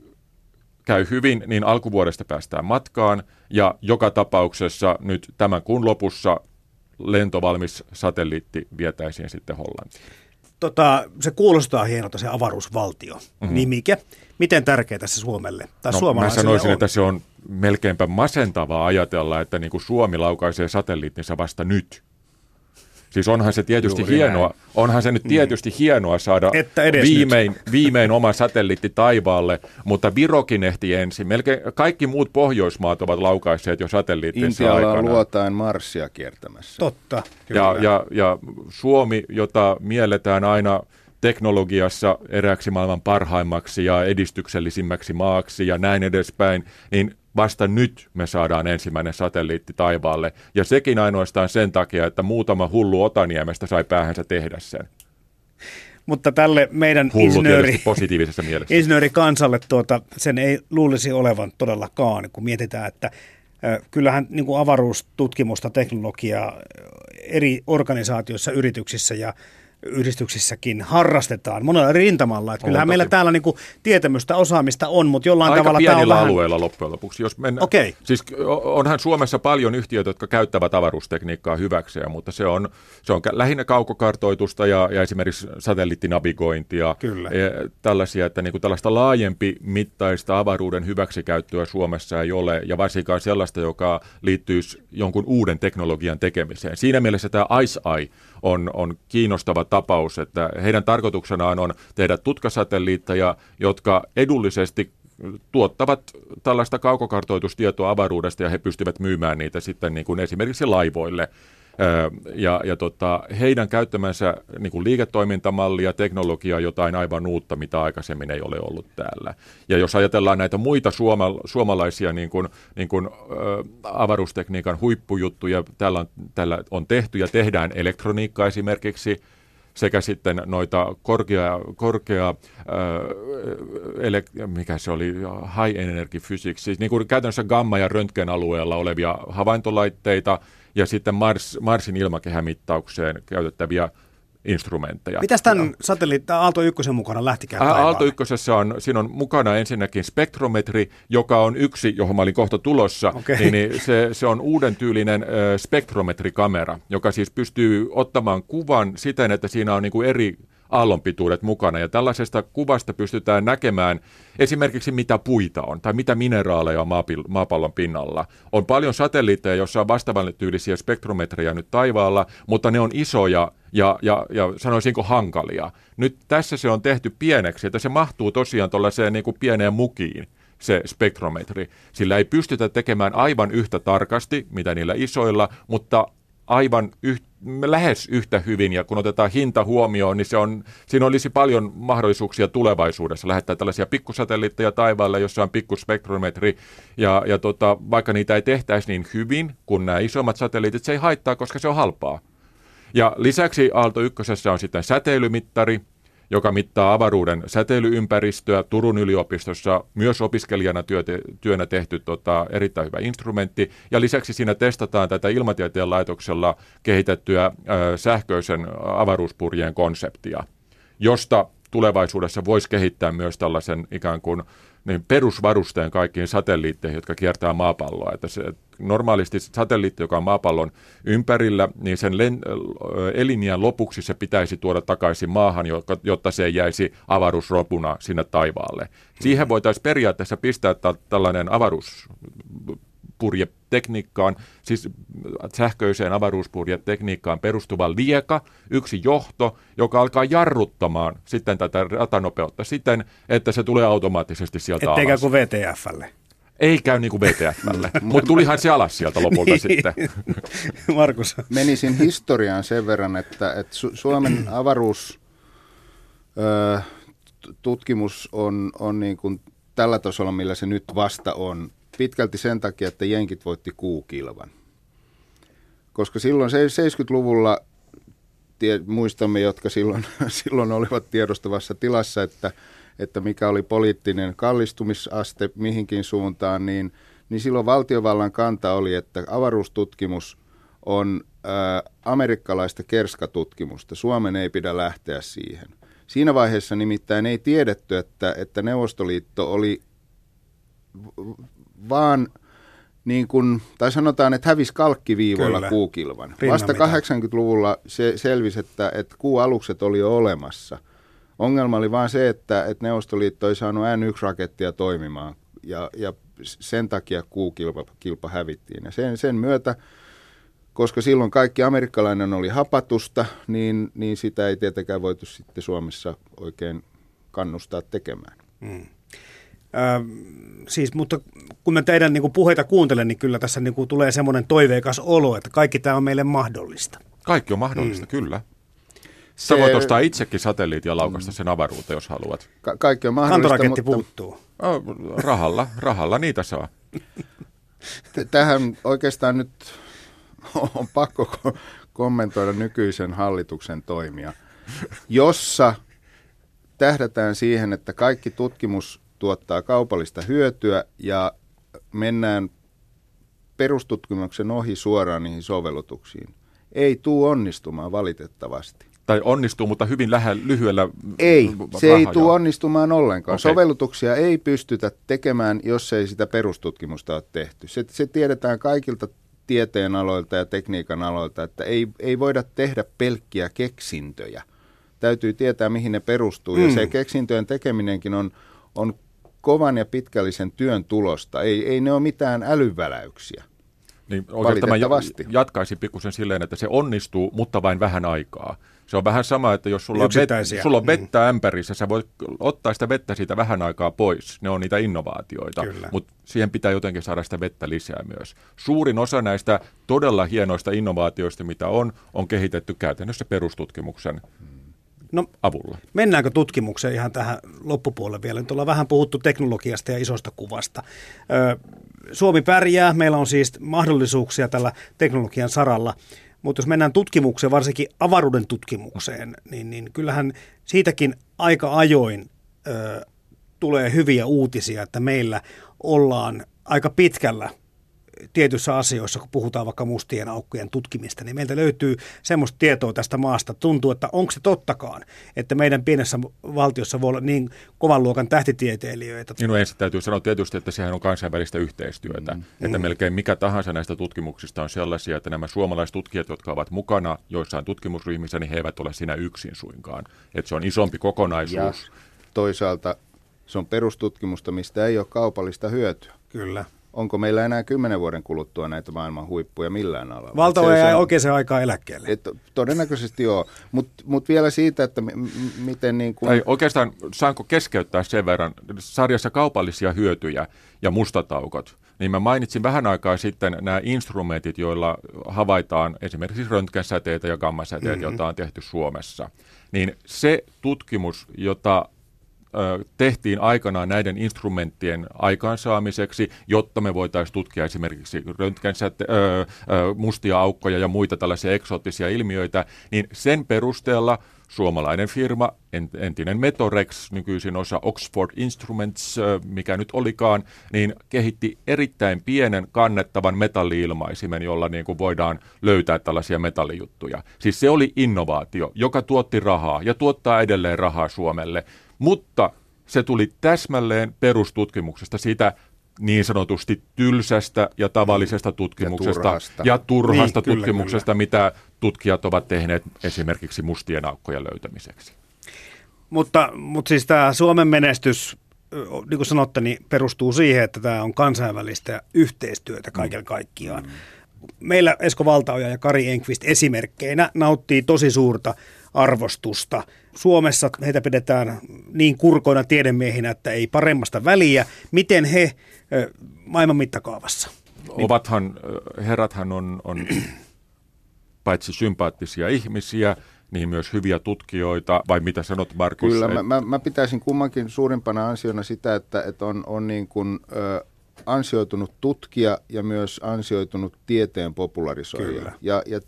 käy hyvin, niin alkuvuodesta päästään matkaan ja joka tapauksessa nyt tämän kuun lopussa lentovalmis satelliitti vietäisiin sitten Hollantiin. Tota, se kuulostaa hienolta se avaruusvaltio mm-hmm. nimike. Miten tärkeää se Suomelle tai no, Mä sanoisin, on? että se on melkeinpä masentavaa ajatella, että niin kuin Suomi laukaisee satelliittinsa vasta nyt. Siis onhan se tietysti Juuri hienoa, näin. onhan se nyt mm. tietysti mm. hienoa saada viimein, viimein oma satelliitti taivaalle, mutta Virokin ehti ensin. Melkein kaikki muut Pohjoismaat ovat laukaisseet jo satelliittinsa Intialla aikana. luotain Marsia kiertämässä. Totta. Ja, ja, ja Suomi, jota mielletään aina teknologiassa erääksi maailman parhaimmaksi ja edistyksellisimmäksi maaksi ja näin edespäin, niin vasta nyt me saadaan ensimmäinen satelliitti taivaalle. Ja sekin ainoastaan sen takia, että muutama hullu Otaniemestä sai päähänsä tehdä sen. Mutta tälle meidän insinööri, positiivisessa mielessä. insinöörikansalle tuota, sen ei luulisi olevan todellakaan, kun mietitään, että kyllähän niin kuin avaruustutkimusta, teknologiaa eri organisaatioissa, yrityksissä ja yhdistyksissäkin harrastetaan monella rintamalla. Että kyllähän meillä täällä niin kuin tietämystä, osaamista on, mutta jollain Aika tavalla pienillä tämä on alueilla vähän... loppujen lopuksi. Jos mennä, okay. Siis onhan Suomessa paljon yhtiöitä, jotka käyttävät avaruustekniikkaa hyväkseen, mutta se on, se on lähinnä kaukokartoitusta ja, ja esimerkiksi satelliittinavigointia. Kyllä. Ja tällaisia, että niin kuin tällaista laajempi mittaista avaruuden hyväksikäyttöä Suomessa ei ole, ja varsinkaan sellaista, joka liittyisi jonkun uuden teknologian tekemiseen. Siinä mielessä tämä Ice Eye on, on kiinnostava tapaus, että heidän tarkoituksenaan on tehdä tutkasatelliitteja, jotka edullisesti tuottavat tällaista kaukokartoitustietoa avaruudesta ja he pystyvät myymään niitä sitten niin kuin esimerkiksi laivoille ja, ja tota, heidän käyttämänsä niin kuin liiketoimintamalli ja teknologia jotain aivan uutta, mitä aikaisemmin ei ole ollut täällä. Ja jos ajatellaan näitä muita suoma, suomalaisia niin kuin, niin kuin, ä, avaruustekniikan huippujuttuja, täällä on, täällä on tehty ja tehdään elektroniikkaa esimerkiksi, sekä sitten noita korkea, korkea äh, ele, mikä se oli, high energy physics, siis niin kuin käytännössä gamma- ja röntgenalueella olevia havaintolaitteita, ja sitten Mars, Marsin ilmakehämittaukseen käytettäviä instrumentteja. Mitäs tämän satelliitti Aalto 1 mukana lähtikään taivaalle? Aalto 1 on, siinä on mukana ensinnäkin spektrometri, joka on yksi, johon mä olin kohta tulossa, okay. niin, niin se, se on uuden tyylinen spektrometrikamera, joka siis pystyy ottamaan kuvan siten, että siinä on niin kuin eri aallonpituudet mukana. Ja tällaisesta kuvasta pystytään näkemään esimerkiksi mitä puita on tai mitä mineraaleja on maapallon pinnalla. On paljon satelliitteja, joissa on vastaavan tyylisiä spektrometreja nyt taivaalla, mutta ne on isoja ja, ja, ja sanoisinko hankalia. Nyt tässä se on tehty pieneksi, että se mahtuu tosiaan tuollaiseen niin kuin pieneen mukiin se spektrometri. Sillä ei pystytä tekemään aivan yhtä tarkasti, mitä niillä isoilla, mutta aivan yht, lähes yhtä hyvin, ja kun otetaan hinta huomioon, niin se on, siinä olisi paljon mahdollisuuksia tulevaisuudessa lähettää tällaisia pikkusatelliitteja taivaalle, jossa on pikkuspektrometri, ja, ja tota, vaikka niitä ei tehtäisi niin hyvin kuin nämä isommat satelliitit, se ei haittaa, koska se on halpaa. Ja lisäksi Aalto 1 on sitten säteilymittari, joka mittaa avaruuden säteilyympäristöä. Turun yliopistossa myös opiskelijana työnä tehty tota, erittäin hyvä instrumentti. Ja lisäksi siinä testataan tätä ilmatieteen laitoksella kehitettyä ö, sähköisen avaruuspurjeen konseptia, josta tulevaisuudessa voisi kehittää myös tällaisen ikään kuin niin perusvarusteen kaikkiin satelliitteihin, jotka kiertää maapalloa. Että se, normaalisti satelliitti, joka on maapallon ympärillä, niin sen len, elinjään lopuksi se pitäisi tuoda takaisin maahan, jotta se ei jäisi avaruusropuna sinne taivaalle. Siihen voitaisiin periaatteessa pistää tällainen avaruus purjetekniikkaan, siis sähköiseen avaruuspurjetekniikkaan perustuva lieka, yksi johto, joka alkaa jarruttamaan sitten tätä ratanopeutta siten, että se tulee automaattisesti sieltä Etteikä alas. kuin VTFlle. Ei käy niin kuin VTFlle, mutta tulihan se alas sieltä lopulta niin. sitten. Markus. Menisin historiaan sen verran, että, että Su- Suomen avaruus... Öö, tutkimus on, on niin kuin tällä tasolla, millä se nyt vasta on, pitkälti sen takia, että jenkit voitti kuukilvan. Koska silloin 70-luvulla tie, muistamme, jotka silloin, silloin olivat tiedostavassa tilassa, että, että mikä oli poliittinen kallistumisaste mihinkin suuntaan, niin, niin silloin valtiovallan kanta oli, että avaruustutkimus on ää, amerikkalaista kerskatutkimusta. Suomen ei pidä lähteä siihen. Siinä vaiheessa nimittäin ei tiedetty, että, että Neuvostoliitto oli vaan niin kuin, tai sanotaan, että hävisi kalkkiviivoilla Kyllä. kuukilvan. Vasta 80-luvulla se selvisi, että, että kuualukset oli jo olemassa. Ongelma oli vain se, että, että Neuvostoliitto ei saanut N1-rakettia toimimaan ja, ja sen takia kuukilpa kilpa hävittiin. Ja sen, sen myötä, koska silloin kaikki amerikkalainen oli hapatusta, niin, niin sitä ei tietenkään voitu sitten Suomessa oikein kannustaa tekemään. Hmm. Ö, siis, mutta kun mä teidän niin kuin puheita kuuntelen, niin kyllä tässä niin kuin tulee semmoinen toiveikas olo, että kaikki tämä on meille mahdollista. Kaikki on mahdollista, mm. kyllä. Se... Sä voit ostaa itsekin satelliitin ja laukasta sen avaruuteen, jos haluat. Ka- kaikki on mahdollista, Kantoraketti mutta... puuttuu. Oh, rahalla, rahalla niitä saa. Tähän oikeastaan nyt on pakko kommentoida nykyisen hallituksen toimia, jossa tähdätään siihen, että kaikki tutkimus tuottaa kaupallista hyötyä ja mennään perustutkimuksen ohi suoraan niihin sovellutuksiin. Ei tuu onnistumaan valitettavasti. Tai onnistuu, mutta hyvin lähe, lyhyellä Ei, se ei tule onnistumaan ollenkaan. Okay. Sovellutuksia ei pystytä tekemään, jos ei sitä perustutkimusta ole tehty. Se, se tiedetään kaikilta tieteen aloilta ja tekniikan aloilta, että ei, ei voida tehdä pelkkiä keksintöjä. Täytyy tietää, mihin ne perustuu. Mm. Ja se keksintöjen tekeminenkin on, on kovan ja pitkällisen työn tulosta. Ei, ei ne ole mitään älyväläyksiä. Niin oikeastaan mä jatkaisin pikkusen silleen, että se onnistuu, mutta vain vähän aikaa. Se on vähän sama, että jos sulla on, vet, sulla on mm. vettä mm. ämpärissä, sä voit ottaa sitä vettä siitä vähän aikaa pois. Ne on niitä innovaatioita, mutta siihen pitää jotenkin saada sitä vettä lisää myös. Suurin osa näistä todella hienoista innovaatioista, mitä on, on kehitetty käytännössä perustutkimuksen No, avulla. Mennäänkö tutkimukseen ihan tähän loppupuolelle vielä? Nyt ollaan vähän puhuttu teknologiasta ja isosta kuvasta. Suomi pärjää, meillä on siis mahdollisuuksia tällä teknologian saralla, mutta jos mennään tutkimukseen, varsinkin avaruuden tutkimukseen, niin, niin kyllähän siitäkin aika ajoin ö, tulee hyviä uutisia, että meillä ollaan aika pitkällä tietyissä asioissa, kun puhutaan vaikka mustien aukkojen tutkimista, niin meiltä löytyy semmoista tietoa tästä maasta. Tuntuu, että onko se tottakaan, että meidän pienessä valtiossa voi olla niin kovan luokan tähtitieteilijöitä. Niin no ensin täytyy sanoa tietysti, että sehän on kansainvälistä yhteistyötä. Mm. Että mm. melkein mikä tahansa näistä tutkimuksista on sellaisia, että nämä suomalaistutkijat, jotka ovat mukana joissain tutkimusryhmissä, niin he eivät ole siinä yksin suinkaan. Että se on isompi kokonaisuus. Ja toisaalta se on perustutkimusta, mistä ei ole kaupallista hyötyä. Kyllä onko meillä enää kymmenen vuoden kuluttua näitä maailman huippuja millään alalla? Valtaoja jää oikeaan aikaan eläkkeelle. Et, todennäköisesti joo, mutta mut vielä siitä, että m- m- miten niin kuin... Ei, oikeastaan saanko keskeyttää sen verran, sarjassa kaupallisia hyötyjä ja mustataukot, niin mä mainitsin vähän aikaa sitten nämä instrumentit, joilla havaitaan esimerkiksi röntgensäteitä ja gammasäteitä, mm-hmm. joita on tehty Suomessa. Niin se tutkimus, jota tehtiin aikanaan näiden instrumenttien aikaansaamiseksi, jotta me voitaisiin tutkia esimerkiksi röntgensäte, mustia aukkoja ja muita tällaisia eksoottisia ilmiöitä, niin sen perusteella suomalainen firma, entinen Metorex, nykyisin osa Oxford Instruments, mikä nyt olikaan, niin kehitti erittäin pienen kannettavan metalliilmaisimen, jolla niin kuin voidaan löytää tällaisia metallijuttuja. Siis se oli innovaatio, joka tuotti rahaa ja tuottaa edelleen rahaa Suomelle mutta se tuli täsmälleen perustutkimuksesta, siitä niin sanotusti tylsästä ja tavallisesta tutkimuksesta ja turhasta, ja turhasta niin, tutkimuksesta, kyllä, mitä tutkijat ovat tehneet esimerkiksi mustien aukkojen löytämiseksi. Mutta, mutta siis tämä Suomen menestys, niin kuin sanotte, niin perustuu siihen, että tämä on kansainvälistä yhteistyötä kaiken kaikkiaan. Mm. Meillä Esko Valtaoja ja Kari Enqvist esimerkkeinä nauttii tosi suurta arvostusta. Suomessa heitä pidetään niin kurkoina tiedemiehinä, että ei paremmasta väliä. Miten he maailman mittakaavassa? Ovathan, herrathan on, on paitsi sympaattisia ihmisiä, niin myös hyviä tutkijoita, vai mitä sanot Markus? Kyllä, mä, mä, mä pitäisin kummankin suurimpana ansiona sitä, että, että on, on niin kuin, ö, ansioitunut tutkija ja myös ansioitunut tieteen popularisoija. Kyllä. Ja, ja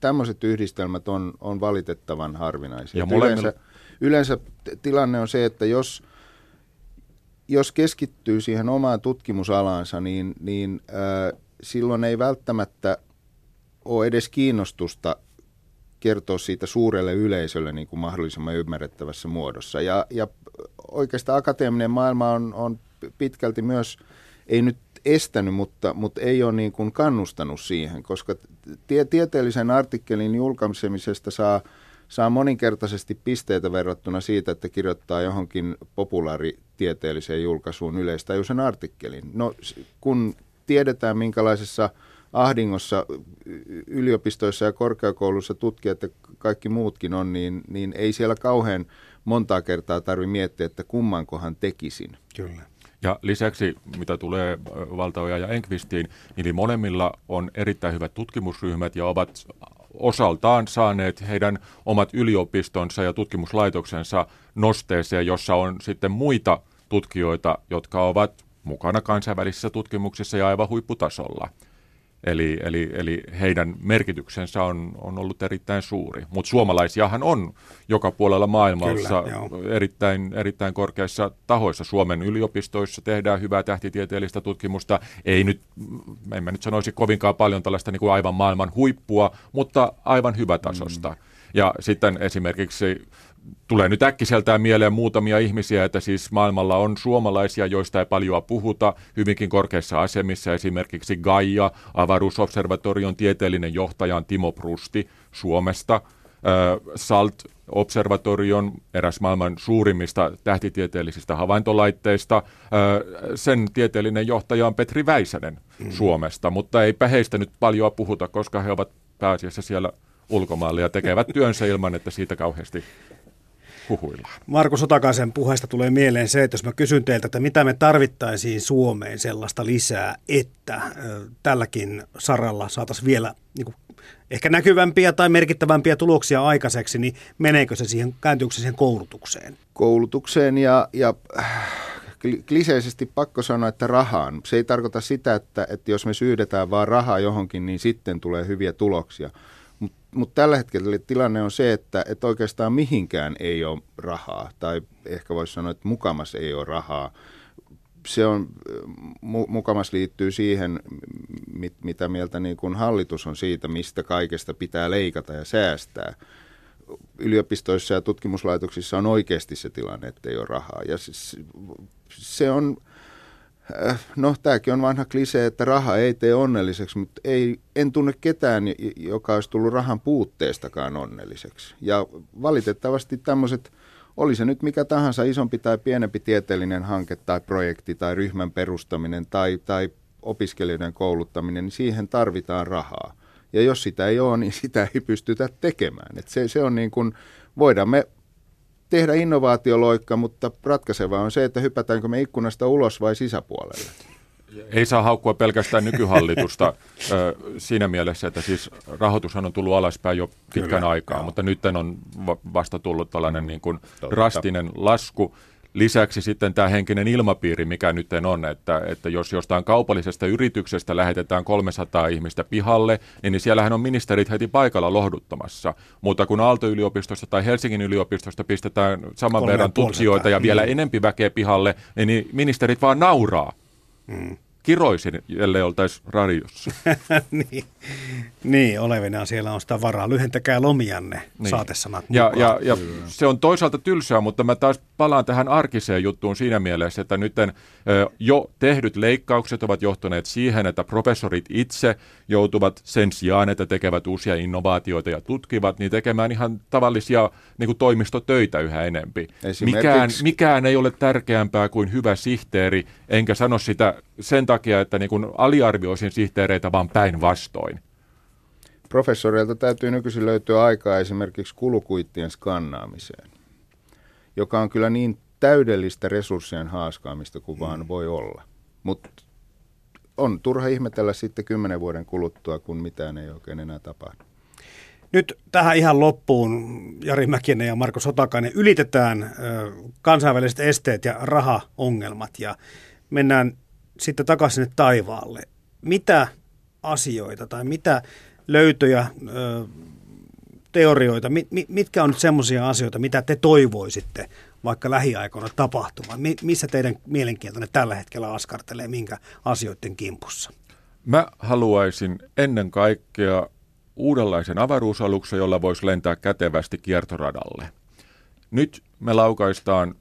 tämmöiset yhdistelmät on, on valitettavan harvinaisia. Ja yleensä, yleensä tilanne on se, että jos, jos keskittyy siihen omaan tutkimusalaansa, niin, niin äh, silloin ei välttämättä ole edes kiinnostusta kertoa siitä suurelle yleisölle niin kuin mahdollisimman ymmärrettävässä muodossa. Ja, ja oikeastaan akateeminen maailma on, on pitkälti myös, ei nyt estänyt, mutta, mutta ei ole niin kuin kannustanut siihen, koska tie, tieteellisen artikkelin julkaisemisesta saa, saa moninkertaisesti pisteitä verrattuna siitä, että kirjoittaa johonkin populaaritieteelliseen julkaisuun yleistajuisen artikkelin. No kun tiedetään minkälaisessa ahdingossa yliopistoissa ja korkeakouluissa tutkijat ja kaikki muutkin on, niin, niin ei siellä kauhean montaa kertaa tarvitse miettiä, että kummankohan tekisin. Kyllä. Ja lisäksi, mitä tulee Valtaoja ja Enkvistiin, niin molemmilla on erittäin hyvät tutkimusryhmät ja ovat osaltaan saaneet heidän omat yliopistonsa ja tutkimuslaitoksensa nosteeseen, jossa on sitten muita tutkijoita, jotka ovat mukana kansainvälisissä tutkimuksissa ja aivan huipputasolla. Eli, eli, eli heidän merkityksensä on, on ollut erittäin suuri. Mutta suomalaisiahan on joka puolella maailmassa Kyllä, erittäin, erittäin korkeissa tahoissa. Suomen yliopistoissa tehdään hyvää tähtitieteellistä tutkimusta. Ei nyt, en mä nyt sanoisi kovinkaan paljon tällaista niin kuin aivan maailman huippua, mutta aivan hyvätasosta. Mm. Ja sitten esimerkiksi tulee nyt äkkiseltään mieleen muutamia ihmisiä, että siis maailmalla on suomalaisia, joista ei paljon puhuta, hyvinkin korkeissa asemissa. Esimerkiksi Gaia, avaruusobservatorion tieteellinen johtaja on Timo Prusti Suomesta. SALT observatorion, eräs maailman suurimmista tähtitieteellisistä havaintolaitteista. Sen tieteellinen johtaja on Petri Väisänen mm. Suomesta, mutta eipä heistä nyt paljon puhuta, koska he ovat pääasiassa siellä ulkomailla ja tekevät työnsä ilman, että siitä kauheasti huhuillaan. Marko Sotakaisen puheesta tulee mieleen se, että jos mä kysyn teiltä, että mitä me tarvittaisiin Suomeen sellaista lisää, että tälläkin saralla saataisiin vielä niin kuin, ehkä näkyvämpiä tai merkittävämpiä tuloksia aikaiseksi, niin meneekö se siihen, kääntyykö se siihen koulutukseen? Koulutukseen ja, ja kliseisesti pakko sanoa, että rahaan. Se ei tarkoita sitä, että, että jos me syydetään vaan rahaa johonkin, niin sitten tulee hyviä tuloksia mutta tällä hetkellä tilanne on se, että, että oikeastaan mihinkään ei ole rahaa, tai ehkä voisi sanoa, että mukamas ei ole rahaa. Se on, mu, mukamas liittyy siihen, mit, mitä mieltä niin kun hallitus on siitä, mistä kaikesta pitää leikata ja säästää. Yliopistoissa ja tutkimuslaitoksissa on oikeasti se tilanne, että ei ole rahaa. Ja se, se on no tämäkin on vanha klise, että raha ei tee onnelliseksi, mutta ei, en tunne ketään, joka olisi tullut rahan puutteestakaan onnelliseksi. Ja valitettavasti tämmöiset, oli se nyt mikä tahansa isompi tai pienempi tieteellinen hanke tai projekti tai ryhmän perustaminen tai, tai opiskelijoiden kouluttaminen, niin siihen tarvitaan rahaa. Ja jos sitä ei ole, niin sitä ei pystytä tekemään. Et se, se on niin kuin, voidaan me tehdä innovaatioloikka, mutta ratkaiseva on se, että hypätäänkö me ikkunasta ulos vai sisäpuolelle. Ei saa haukkua pelkästään nykyhallitusta siinä mielessä, että siis rahoitushan on tullut alaspäin jo pitkän Kyllä, aikaa, joo. mutta nyt on vasta tullut tällainen niin kuin drastinen lasku. Lisäksi sitten tämä henkinen ilmapiiri, mikä nyt on, että, että jos jostain kaupallisesta yrityksestä lähetetään 300 ihmistä pihalle, niin, niin siellähän on ministerit heti paikalla lohduttamassa. Mutta kun Aalto-yliopistosta tai Helsingin yliopistosta pistetään saman verran tutkijoita ja vielä mm. enempi väkeä pihalle, niin, niin ministerit vaan nauraa. Mm kiroisin, ellei oltaisi radiossa. niin, niin, olevina siellä on sitä varaa. Lyhentäkää lomianne, niin. saatesanat ja, ja, ja se on toisaalta tylsää, mutta mä taas palaan tähän arkiseen juttuun siinä mielessä, että nyt jo tehdyt leikkaukset ovat johtaneet siihen, että professorit itse joutuvat sen sijaan, että tekevät uusia innovaatioita ja tutkivat, niin tekemään ihan tavallisia niin kuin toimistotöitä yhä enempi. Mikään, mikään ei ole tärkeämpää kuin hyvä sihteeri, enkä sano sitä sen takia, että niin kuin aliarvioisin sihteereitä, vaan päinvastoin. Professoreilta täytyy nykyisin löytyä aikaa esimerkiksi kulukuittien skannaamiseen, joka on kyllä niin täydellistä resurssien haaskaamista kuin vaan mm. voi olla. Mutta on turha ihmetellä sitten kymmenen vuoden kuluttua, kun mitään ei oikein enää tapahdu. Nyt tähän ihan loppuun, Jari Mäkinen ja Marko Sotakainen, ylitetään kansainväliset esteet ja rahaongelmat ja mennään sitten takaisin sinne taivaalle. Mitä asioita tai mitä löytöjä, teorioita, mitkä on nyt semmoisia asioita, mitä te toivoisitte vaikka lähiaikoina tapahtumaan? Missä teidän mielenkiintoinen tällä hetkellä askartelee, minkä asioiden kimpussa? Mä haluaisin ennen kaikkea uudenlaisen avaruusaluksen, jolla voisi lentää kätevästi kiertoradalle. Nyt me laukaistaan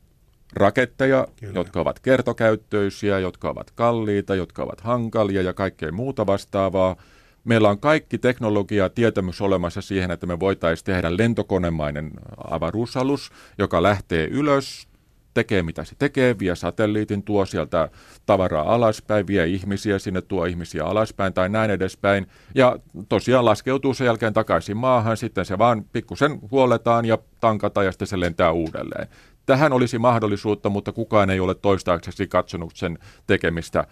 raketteja, Kyllä. jotka ovat kertokäyttöisiä, jotka ovat kalliita, jotka ovat hankalia ja kaikkea muuta vastaavaa. Meillä on kaikki teknologia ja tietämys olemassa siihen, että me voitaisiin tehdä lentokonemainen avaruusalus, joka lähtee ylös, tekee mitä se tekee, vie satelliitin, tuo sieltä tavaraa alaspäin, vie ihmisiä sinne, tuo ihmisiä alaspäin tai näin edespäin. Ja tosiaan laskeutuu sen jälkeen takaisin maahan, sitten se vaan pikkusen huoletaan ja tankata ja sitten se lentää uudelleen. Tähän olisi mahdollisuutta, mutta kukaan ei ole toistaiseksi katsonut sen tekemistä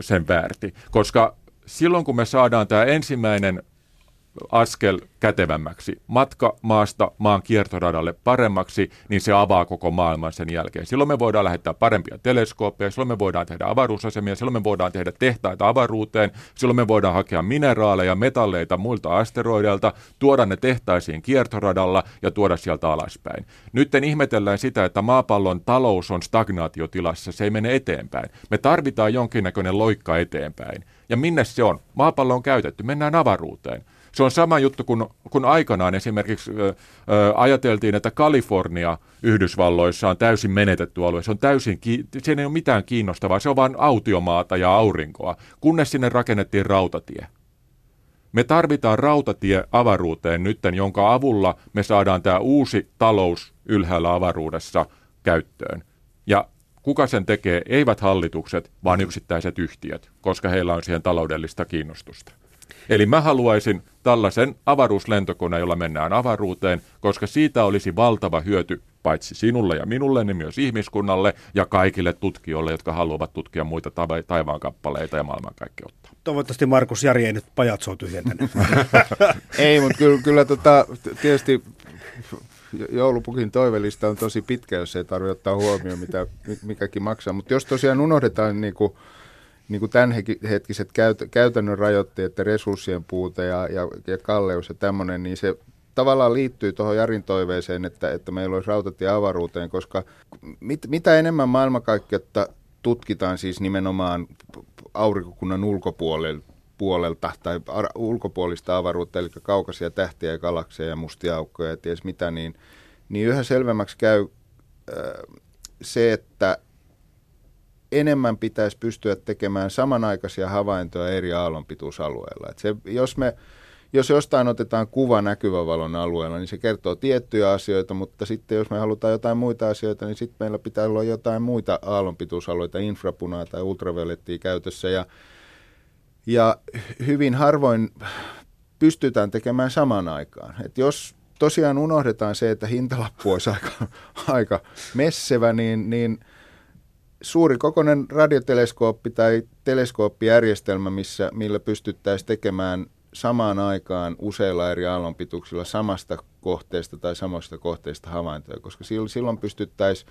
sen väärti, koska silloin kun me saadaan tämä ensimmäinen askel kätevämmäksi, matka maasta maan kiertoradalle paremmaksi, niin se avaa koko maailman sen jälkeen. Silloin me voidaan lähettää parempia teleskooppeja, silloin me voidaan tehdä avaruusasemia, silloin me voidaan tehdä tehtaita avaruuteen, silloin me voidaan hakea mineraaleja, metalleita muilta asteroideilta, tuoda ne tehtaisiin kiertoradalla ja tuoda sieltä alaspäin. Nyt ihmetellään sitä, että maapallon talous on stagnaatiotilassa, se ei mene eteenpäin. Me tarvitaan jonkinnäköinen loikka eteenpäin. Ja minne se on? Maapallo on käytetty, mennään avaruuteen. Se on sama juttu kuin, kun aikanaan esimerkiksi ö, ö, ajateltiin, että Kalifornia Yhdysvalloissa on täysin menetetty alue. Se on täysin, siinä ei ole mitään kiinnostavaa, se on vain autiomaata ja aurinkoa, kunnes sinne rakennettiin rautatie. Me tarvitaan rautatie avaruuteen nytten, jonka avulla me saadaan tämä uusi talous ylhäällä avaruudessa käyttöön. Ja kuka sen tekee? Eivät hallitukset, vaan yksittäiset yhtiöt, koska heillä on siihen taloudellista kiinnostusta. Eli mä haluaisin tällaisen avaruuslentokoneen, jolla mennään avaruuteen, koska siitä olisi valtava hyöty paitsi sinulle ja minulle, niin myös ihmiskunnalle ja kaikille tutkijoille, jotka haluavat tutkia muita taivaan kappaleita ja maailmankaikkeutta. Toivottavasti Markus Jari ei nyt pajatsoa tyhjentänyt. ei, mutta kyllä, kyllä tota, tietysti joulupukin toivelista on tosi pitkä, jos ei tarvitse ottaa huomioon, mitä mikäkin maksaa. Mutta jos tosiaan unohdetaan niin kuin, niin kuin tämänhetkiset käyt, käytännön rajoitteet ja resurssien puute ja, ja, ja kalleus ja tämmöinen, niin se tavallaan liittyy tuohon Jarin toiveeseen, että, että meillä olisi rautatie avaruuteen, koska mit, mitä enemmän maailmankaikkeutta tutkitaan siis nimenomaan aurinkokunnan ulkopuolelta, puolelta tai ar- ulkopuolista avaruutta, eli kaukaisia tähtiä ja galakseja ja mustia aukkoja ja ties mitä, niin, niin yhä selvemmäksi käy äh, se, että enemmän pitäisi pystyä tekemään samanaikaisia havaintoja eri aallonpituusalueilla. Et se, jos, me, jos jostain otetaan kuva näkyvän valon alueella, niin se kertoo tiettyjä asioita, mutta sitten jos me halutaan jotain muita asioita, niin sitten meillä pitää olla jotain muita aallonpituusalueita, infrapunaa tai ultraviolettia käytössä. Ja, ja hyvin harvoin pystytään tekemään samaan aikaan. Et jos tosiaan unohdetaan se, että hintalappu olisi aika, aika messevä, niin, niin – suuri kokoinen radioteleskooppi tai teleskooppijärjestelmä, missä, millä pystyttäisiin tekemään samaan aikaan useilla eri aallonpituuksilla samasta kohteesta tai samasta kohteesta havaintoja, koska silloin pystyttäisiin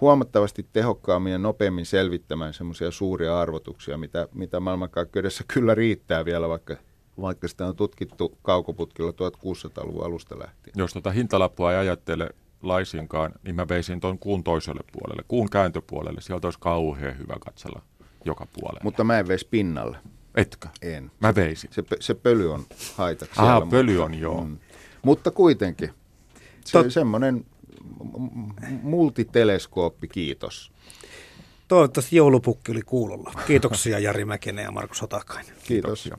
huomattavasti tehokkaammin ja nopeammin selvittämään semmoisia suuria arvotuksia, mitä, mitä maailmankaikkeudessa kyllä riittää vielä, vaikka, vaikka sitä on tutkittu kaukoputkilla 1600-luvun alusta lähtien. Jos tuota hintalappua ei ajattele laisinkaan, niin mä veisin tuon kuun toiselle puolelle, kuun kääntöpuolelle. Sieltä olisi kauhean hyvä katsella joka puolelle. Mutta mä en veisi pinnalle. Etkö? En. Mä veisin. Se, se pöly on haitaksi. Ah, pöly on, joo. Mm. Mutta kuitenkin. Se Tot... semmoinen multiteleskooppi, kiitos. Toivottavasti joulupukki oli kuulolla. Kiitoksia Jari Mäkinen ja Markus Otakainen. Kiitos. Kiitoksia.